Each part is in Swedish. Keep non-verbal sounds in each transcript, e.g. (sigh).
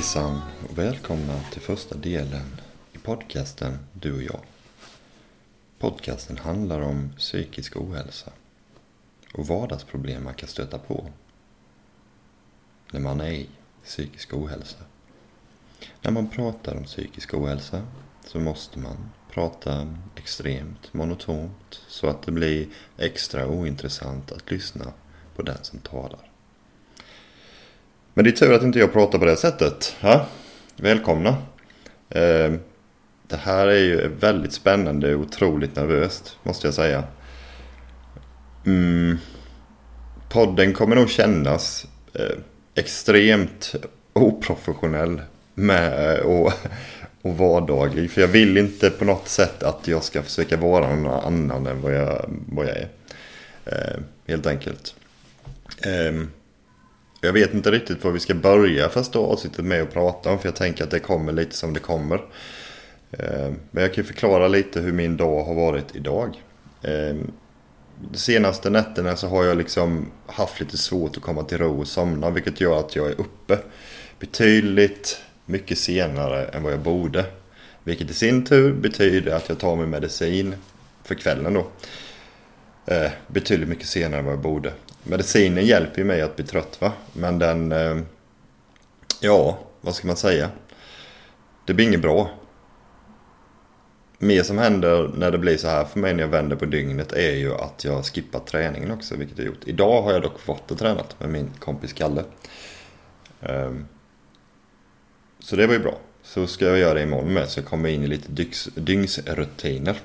Hejsan och välkomna till första delen i podcasten Du och jag. Podcasten handlar om psykisk ohälsa och vardagsproblem man kan stöta på när man är i psykisk ohälsa. När man pratar om psykisk ohälsa så måste man prata extremt monotont så att det blir extra ointressant att lyssna på den som talar. Men det är tur att inte jag pratar på det sättet. Ha? Välkomna. Eh, det här är ju väldigt spännande och otroligt nervöst måste jag säga. Mm. Podden kommer nog kännas eh, extremt oprofessionell med, och, och vardaglig. För jag vill inte på något sätt att jag ska försöka vara någon annan än vad jag, vad jag är. Eh, helt enkelt. Eh, jag vet inte riktigt var vi ska börja första avsnittet med att prata om. För jag tänker att det kommer lite som det kommer. Eh, men jag kan förklara lite hur min dag har varit idag. Eh, de senaste nätterna så har jag liksom haft lite svårt att komma till ro och somna. Vilket gör att jag är uppe betydligt mycket senare än vad jag borde. Vilket i sin tur betyder att jag tar min medicin för kvällen då. Eh, betydligt mycket senare än vad jag borde. Medicinen hjälper ju mig att bli trött va. Men den... Eh, ja, vad ska man säga? Det blir inget bra. Mer som händer när det blir så här för mig när jag vänder på dygnet är ju att jag skippar träningen också, vilket jag gjort. Idag har jag dock fått och tränat med min kompis Kalle. Ehm, så det var ju bra. Så ska jag göra det imorgon med, så jag kommer in i lite dygnsrutiner.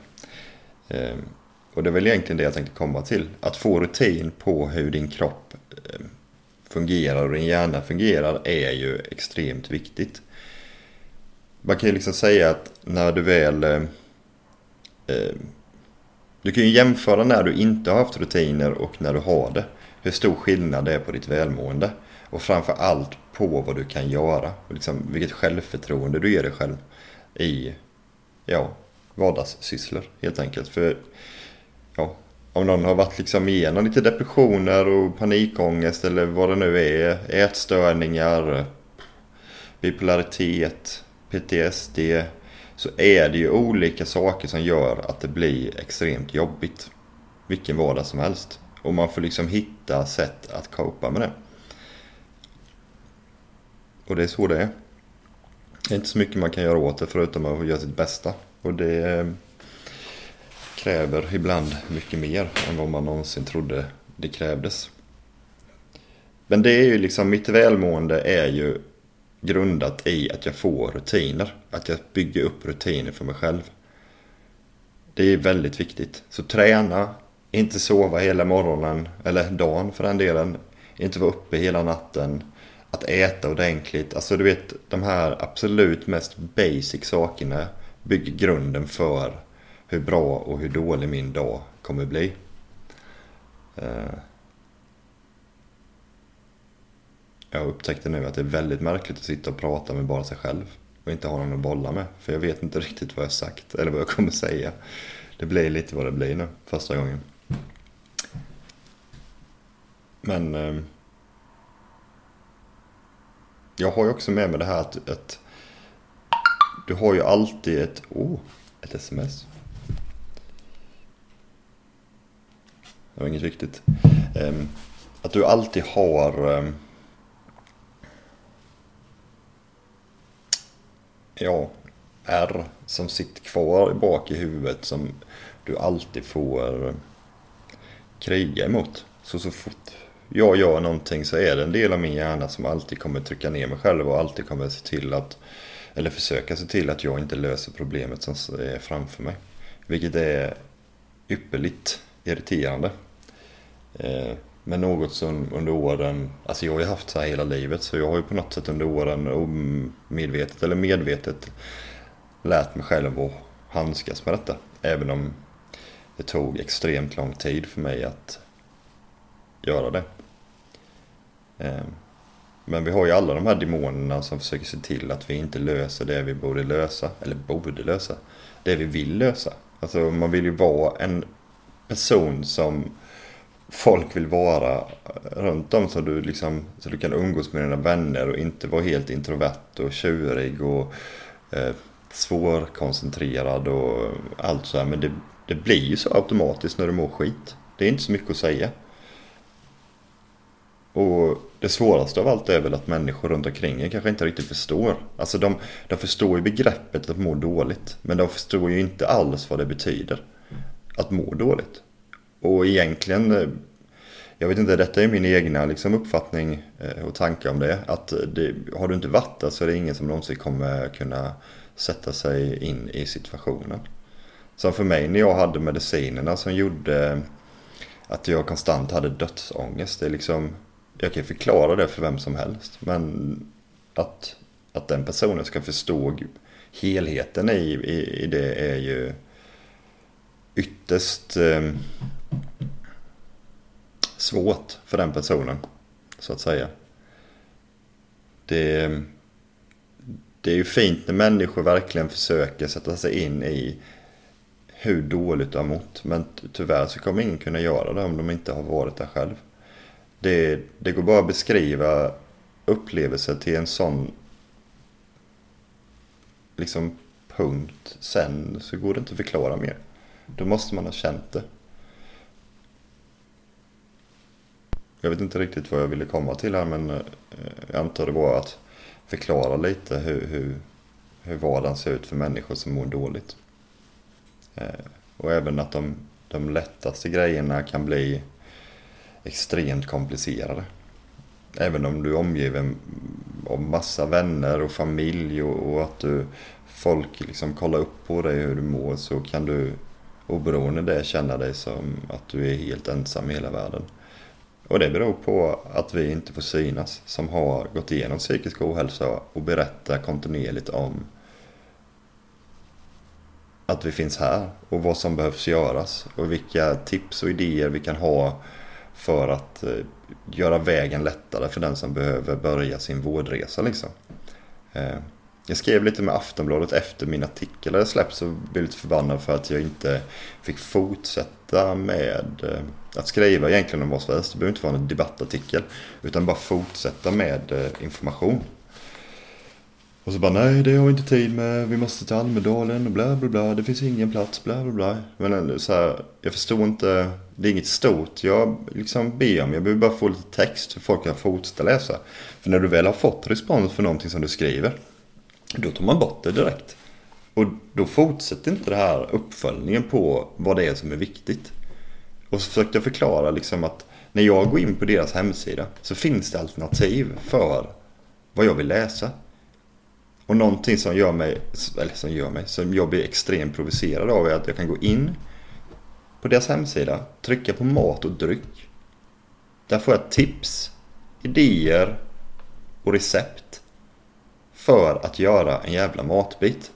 Ehm, och det är väl egentligen det jag tänkte komma till. Att få rutin på hur din kropp eh, fungerar och din hjärna fungerar är ju extremt viktigt. Man kan ju liksom säga att när du väl... Eh, eh, du kan ju jämföra när du inte har haft rutiner och när du har det. Hur stor skillnad det är på ditt välmående. Och framför allt på vad du kan göra. Och liksom vilket självförtroende du ger dig själv i ja, vardagssysslor helt enkelt. För ja, om någon har varit liksom igenom lite depressioner och panikångest eller vad det nu är. Ätstörningar, bipolaritet, PTSD. Så är det ju olika saker som gör att det blir extremt jobbigt. Vilken vardag som helst. Och man får liksom hitta sätt att copa med det. Och det är så det är. Det är inte så mycket man kan göra åt det förutom att göra sitt bästa. Och det kräver ibland mycket mer än vad man någonsin trodde det krävdes. Men det är ju liksom, mitt välmående är ju grundat i att jag får rutiner. Att jag bygger upp rutiner för mig själv. Det är väldigt viktigt. Så träna, inte sova hela morgonen, eller dagen för den delen. Inte vara uppe hela natten. Att äta ordentligt. Alltså du vet, de här absolut mest basic sakerna bygger grunden för hur bra och hur dålig min dag kommer bli. Eh, jag upptäckte nu att det är väldigt märkligt att sitta och prata med bara sig själv och inte ha någon att bolla med. För jag vet inte riktigt vad jag sagt eller vad jag kommer säga. Det blir lite vad det blir nu, första gången. Men... Eh, jag har ju också med mig det här att, att du har ju alltid ett... Oh, ett sms. Det var inget viktigt. Ehm, att du alltid har... Ehm, ja, R som sitter kvar bak i huvudet som du alltid får ehm, kriga emot. Så så fort jag gör någonting så är det en del av min hjärna som alltid kommer trycka ner mig själv och alltid kommer se till att, eller försöka se till att jag inte löser problemet som är framför mig. Vilket är ypperligt irriterande. Eh, men något som under åren, alltså jag har ju haft så här hela livet så jag har ju på något sätt under åren omedvetet eller medvetet lärt mig själv att handskas med detta. Även om det tog extremt lång tid för mig att göra det. Eh, men vi har ju alla de här demonerna som försöker se till att vi inte löser det vi borde lösa. Eller borde lösa. Det vi vill lösa. Alltså man vill ju vara en person som folk vill vara runt om så du, liksom, så du kan umgås med dina vänner och inte vara helt introvert och tjurig och eh, svårkoncentrerad och allt så här. Men det, det blir ju så automatiskt när du mår skit. Det är inte så mycket att säga. Och det svåraste av allt är väl att människor runt omkring en kanske inte riktigt förstår. Alltså de, de förstår ju begreppet att må dåligt. Men de förstår ju inte alls vad det betyder. Att må dåligt. Och egentligen, eh, jag vet inte, detta är min egna liksom, uppfattning eh, och tanke om det. Att det, har du inte varit där så är det ingen som någonsin kommer kunna sätta sig in i situationen. Som för mig när jag hade medicinerna som gjorde att jag konstant hade dödsångest. Det är liksom, jag kan förklara det för vem som helst. Men att, att den personen ska förstå helheten i, i, i det är ju ytterst eh, svårt för den personen. Så att säga. Det, det är ju fint när människor verkligen försöker sätta sig in i hur dåligt du har mått. Men tyvärr så kommer ingen kunna göra det om de inte har varit där själv. Det, det går bara att beskriva upplevelser till en sån liksom punkt. Sen så går det inte att förklara mer. Då måste man ha känt det. Jag vet inte riktigt vad jag ville komma till här men eh, jag antar det var att förklara lite hur, hur, hur vardagen ser ut för människor som mår dåligt. Eh, och även att de, de lättaste grejerna kan bli extremt komplicerade. Även om du är omgiven av massa vänner och familj och, och att du, folk liksom kollar upp på dig hur du mår så kan du oberoende det känna dig som att du är helt ensam i hela världen. Och det beror på att vi inte får synas som har gått igenom psykisk ohälsa och berättar kontinuerligt om att vi finns här och vad som behövs göras och vilka tips och idéer vi kan ha för att eh, göra vägen lättare för den som behöver börja sin vårdresa. Liksom. Eh, jag skrev lite med Aftonbladet efter min artikel hade släppts och blev lite förbannad för att jag inte fick fortsätta med eh, att skriva egentligen om vad som helst. Det behöver inte vara en debattartikel utan bara fortsätta med eh, information. Och så bara nej det har vi inte tid med, vi måste till Almedalen och bla bla bla, det finns ingen plats, bla bla bla. Men eh, så här, jag förstår inte, det är inget stort. Jag liksom ber om, jag behöver bara få lite text så folk kan fortsätta läsa. För när du väl har fått respons för någonting som du skriver, då tar man bort det direkt. Och då fortsätter inte det här uppföljningen på vad det är som är viktigt. Och så försökte jag förklara liksom att när jag går in på deras hemsida så finns det alternativ för vad jag vill läsa. Och någonting som gör mig, eller som gör mig, som jag blir extremt provocerad av är att jag kan gå in på deras hemsida, trycka på mat och dryck. Där får jag tips, idéer och recept för att göra en jävla matbit.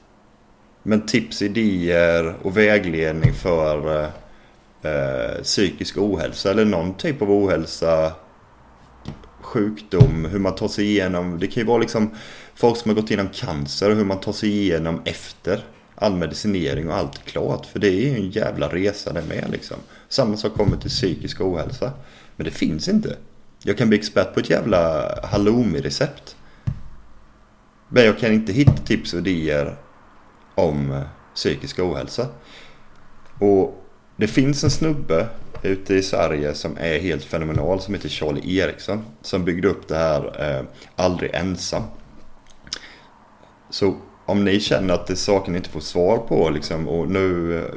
Men tips, idéer och vägledning för eh, eh, psykisk ohälsa eller någon typ av ohälsa sjukdom, hur man tar sig igenom. Det kan ju vara liksom folk som har gått igenom cancer och hur man tar sig igenom efter all medicinering och allt är klart. För det är ju en jävla resa det med liksom. Samma sak kommer till psykisk ohälsa. Men det finns inte. Jag kan bli expert på ett jävla halloumi-recept. Men jag kan inte hitta tips och idéer om eh, psykisk ohälsa. Och det finns en snubbe ute i Sverige som är helt fenomenal som heter Charlie Eriksson. Som byggde upp det här eh, Aldrig ensam. Så om ni känner att det är saker ni inte får svar på liksom, och nu eh,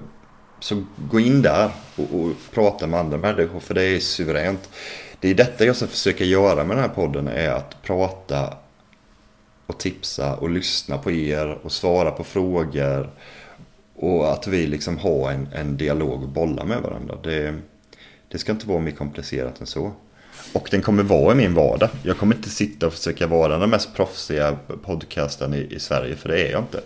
så gå in där och, och, prata med andra människor för det är suveränt. Det är detta jag ska försöka göra med den här podden är att prata och tipsa och lyssna på er och svara på frågor. Och att vi liksom har en, en dialog och bollar med varandra. Det, det ska inte vara mer komplicerat än så. Och den kommer vara i min vardag. Jag kommer inte sitta och försöka vara den mest proffsiga podcasten i, i Sverige, för det är jag inte.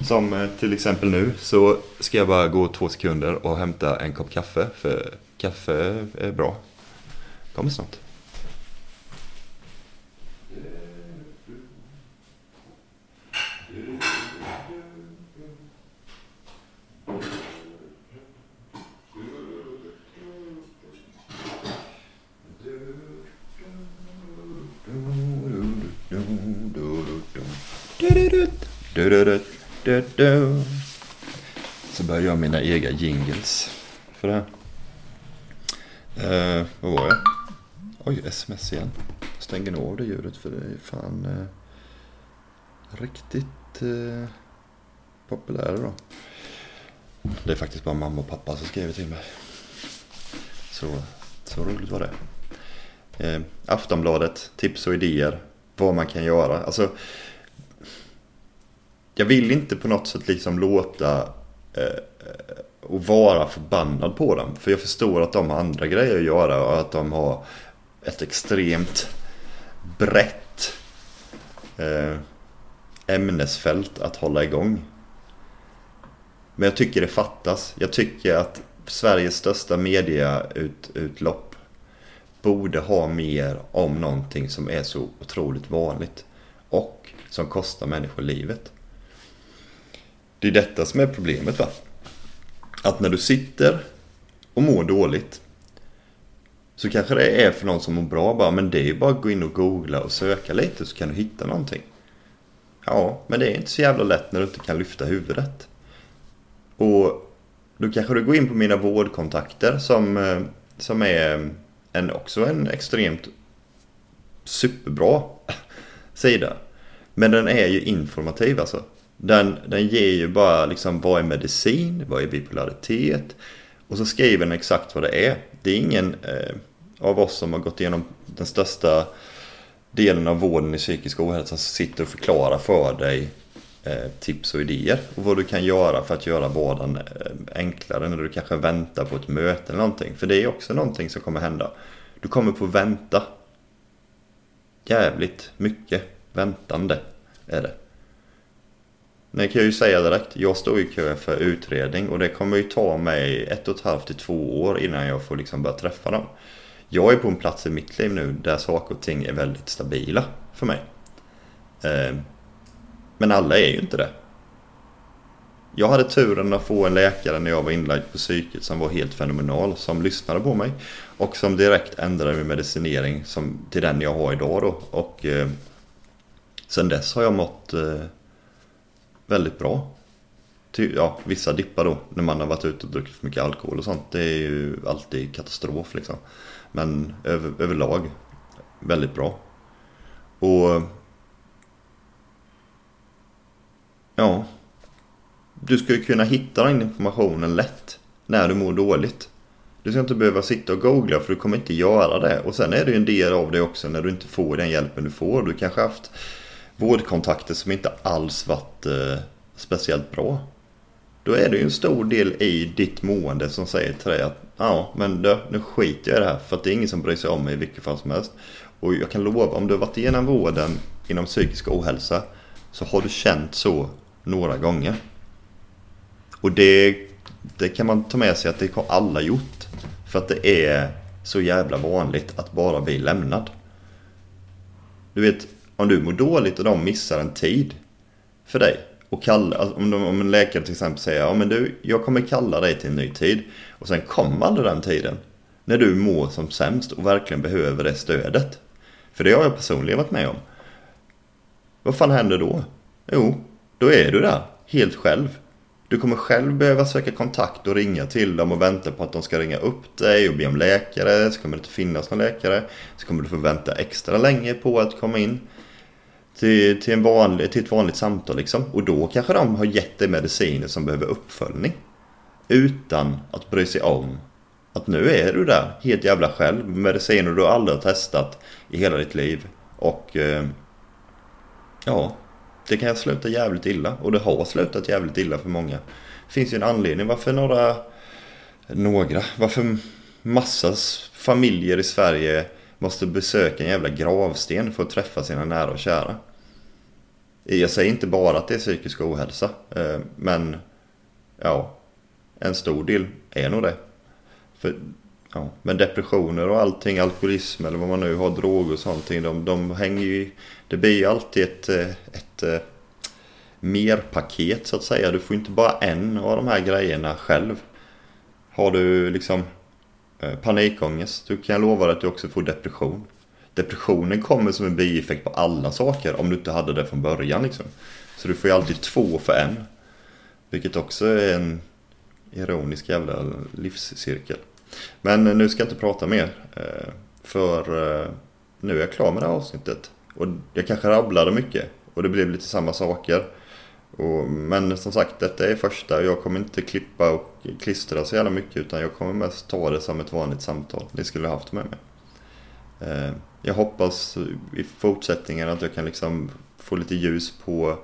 Som eh, till exempel nu så ska jag bara gå två sekunder och hämta en kopp kaffe. För kaffe är bra. Kommer snart. Du, du, du, Så börjar jag mina egna jingles för det här. Eh, vad var jag? Oj, sms igen. Stänger nog av det ljudet för det är fan eh, riktigt eh, populär då. Det är faktiskt bara mamma och pappa som skriver till mig. Så, så roligt var det. Eh, Aftonbladet, tips och idéer. Vad man kan göra. Alltså, jag vill inte på något sätt liksom låta eh, eh, och vara förbannad på dem. För jag förstår att de har andra grejer att göra och att de har ett extremt brett eh, ämnesfält att hålla igång. Men jag tycker det fattas. Jag tycker att Sveriges största mediautlopp borde ha mer om någonting som är så otroligt vanligt och som kostar människor livet. Det är detta som är problemet va? Att när du sitter och mår dåligt så kanske det är för någon som mår bra bara, men det är ju bara att gå in och googla och söka lite så kan du hitta någonting. Ja, men det är inte så jävla lätt när du inte kan lyfta huvudet. Och då kanske du går in på mina vårdkontakter som, eh, som är en, också en extremt superbra (laughs) sida. Men den är ju informativ alltså. Den, den ger ju bara liksom vad är medicin, vad är bipolaritet och så skriver den exakt vad det är. Det är ingen eh, av oss som har gått igenom den största delen av vården i psykisk ohälsa som sitter och förklarar för dig eh, tips och idéer och vad du kan göra för att göra vården eh, enklare när du kanske väntar på ett möte eller någonting. För det är också någonting som kommer hända. Du kommer få vänta jävligt mycket väntande är det. Men kan jag ju säga direkt, jag står i kö för utredning och det kommer ju ta mig ett och ett halvt till två år innan jag får liksom börja träffa dem. Jag är på en plats i mitt liv nu där saker och ting är väldigt stabila för mig. Ehm, men alla är ju inte det. Jag hade turen att få en läkare när jag var inlagd på psyket som var helt fenomenal. Som lyssnade på mig. Och som direkt ändrade min medicinering som, till den jag har idag då. Och eh, sen dess har jag mått eh, väldigt bra. Ja, vissa dippar då när man har varit ute och druckit för mycket alkohol och sånt. Det är ju alltid katastrof liksom. Men över, överlag väldigt bra. Och Ja. Du ska ju kunna hitta den informationen lätt när du mår dåligt. Du ska inte behöva sitta och googla för du kommer inte göra det. Och sen är det ju en del av det också när du inte får den hjälpen du får. Du kanske haft vårdkontakter som inte alls varit eh, speciellt bra. Då är det ju en stor del i ditt mående som säger till dig att ja, men du, nu skiter jag i det här för att det är ingen som bryr sig om mig i vilket fall som helst. Och jag kan lova, om du har varit igenom vården inom psykisk ohälsa så har du känt så några gånger. Och det, det kan man ta med sig att det har alla gjort. För att det är så jävla vanligt att bara bli lämnad. Du vet, om du mår dåligt och de missar en tid för dig. Och kalla, alltså, om, de, om en läkare till exempel säger ja men du, jag kommer kalla dig till en ny tid. Och sen kommer aldrig den tiden. När du mår som sämst och verkligen behöver det stödet. För det har jag personligen varit med om. Vad fan händer då? Jo, då är du där, helt själv. Du kommer själv behöva söka kontakt och ringa till dem och vänta på att de ska ringa upp dig och be om läkare. Så kommer det inte finnas någon läkare. Så kommer du få vänta extra länge på att komma in till, till, en vanlig, till ett vanligt samtal liksom. Och då kanske de har gett dig mediciner som behöver uppföljning. Utan att bry sig om att nu är du där helt jävla själv med mediciner du aldrig har testat i hela ditt liv. Och eh, ja, det kan sluta jävligt illa och det har slutat jävligt illa för många. Det finns ju en anledning varför några, några, varför massas familjer i Sverige måste besöka en jävla gravsten för att träffa sina nära och kära. Jag säger inte bara att det är psykisk ohälsa. Eh, men ja, en stor del är nog det. För, ja, men depressioner och allting, alkoholism eller vad man nu har, droger och sånt. De, de hänger ju, det blir ju alltid ett, eh, ett, ett merpaket så att säga. Du får inte bara en av de här grejerna själv. Har du liksom Eh, panikångest, du kan jag lova dig att du också får depression depressionen kommer som en bieffekt på alla saker om du inte hade det från början liksom. Så du får ju alltid två för en. Vilket också är en ironisk jävla livscirkel. Men nu ska jag inte prata mer. Eh, för eh, nu är jag klar med det här avsnittet. Och jag kanske rabblade mycket. Och det blev lite samma saker. Och, men som sagt, detta är första. Jag kommer inte klippa och klistra så jävla mycket. Utan jag kommer mest ta det som ett vanligt samtal. Ni skulle ha haft med mig. Eh, jag hoppas i fortsättningen att jag kan liksom få lite ljus på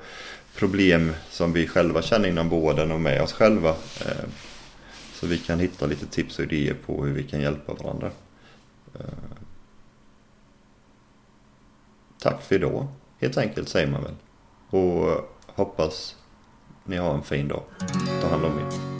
problem som vi själva känner inom vården och med oss själva. Eh, så vi kan hitta lite tips och idéer på hur vi kan hjälpa varandra. Eh, tack för idag, helt enkelt säger man väl. Och hoppas ni har en fin dag. Ta hand om er.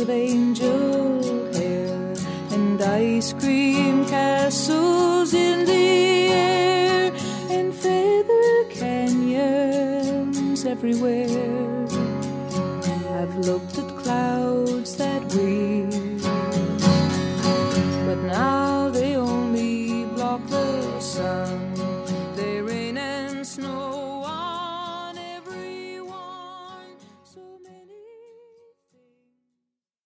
of angel hair and ice cream castles in the air and feather canyons everywhere.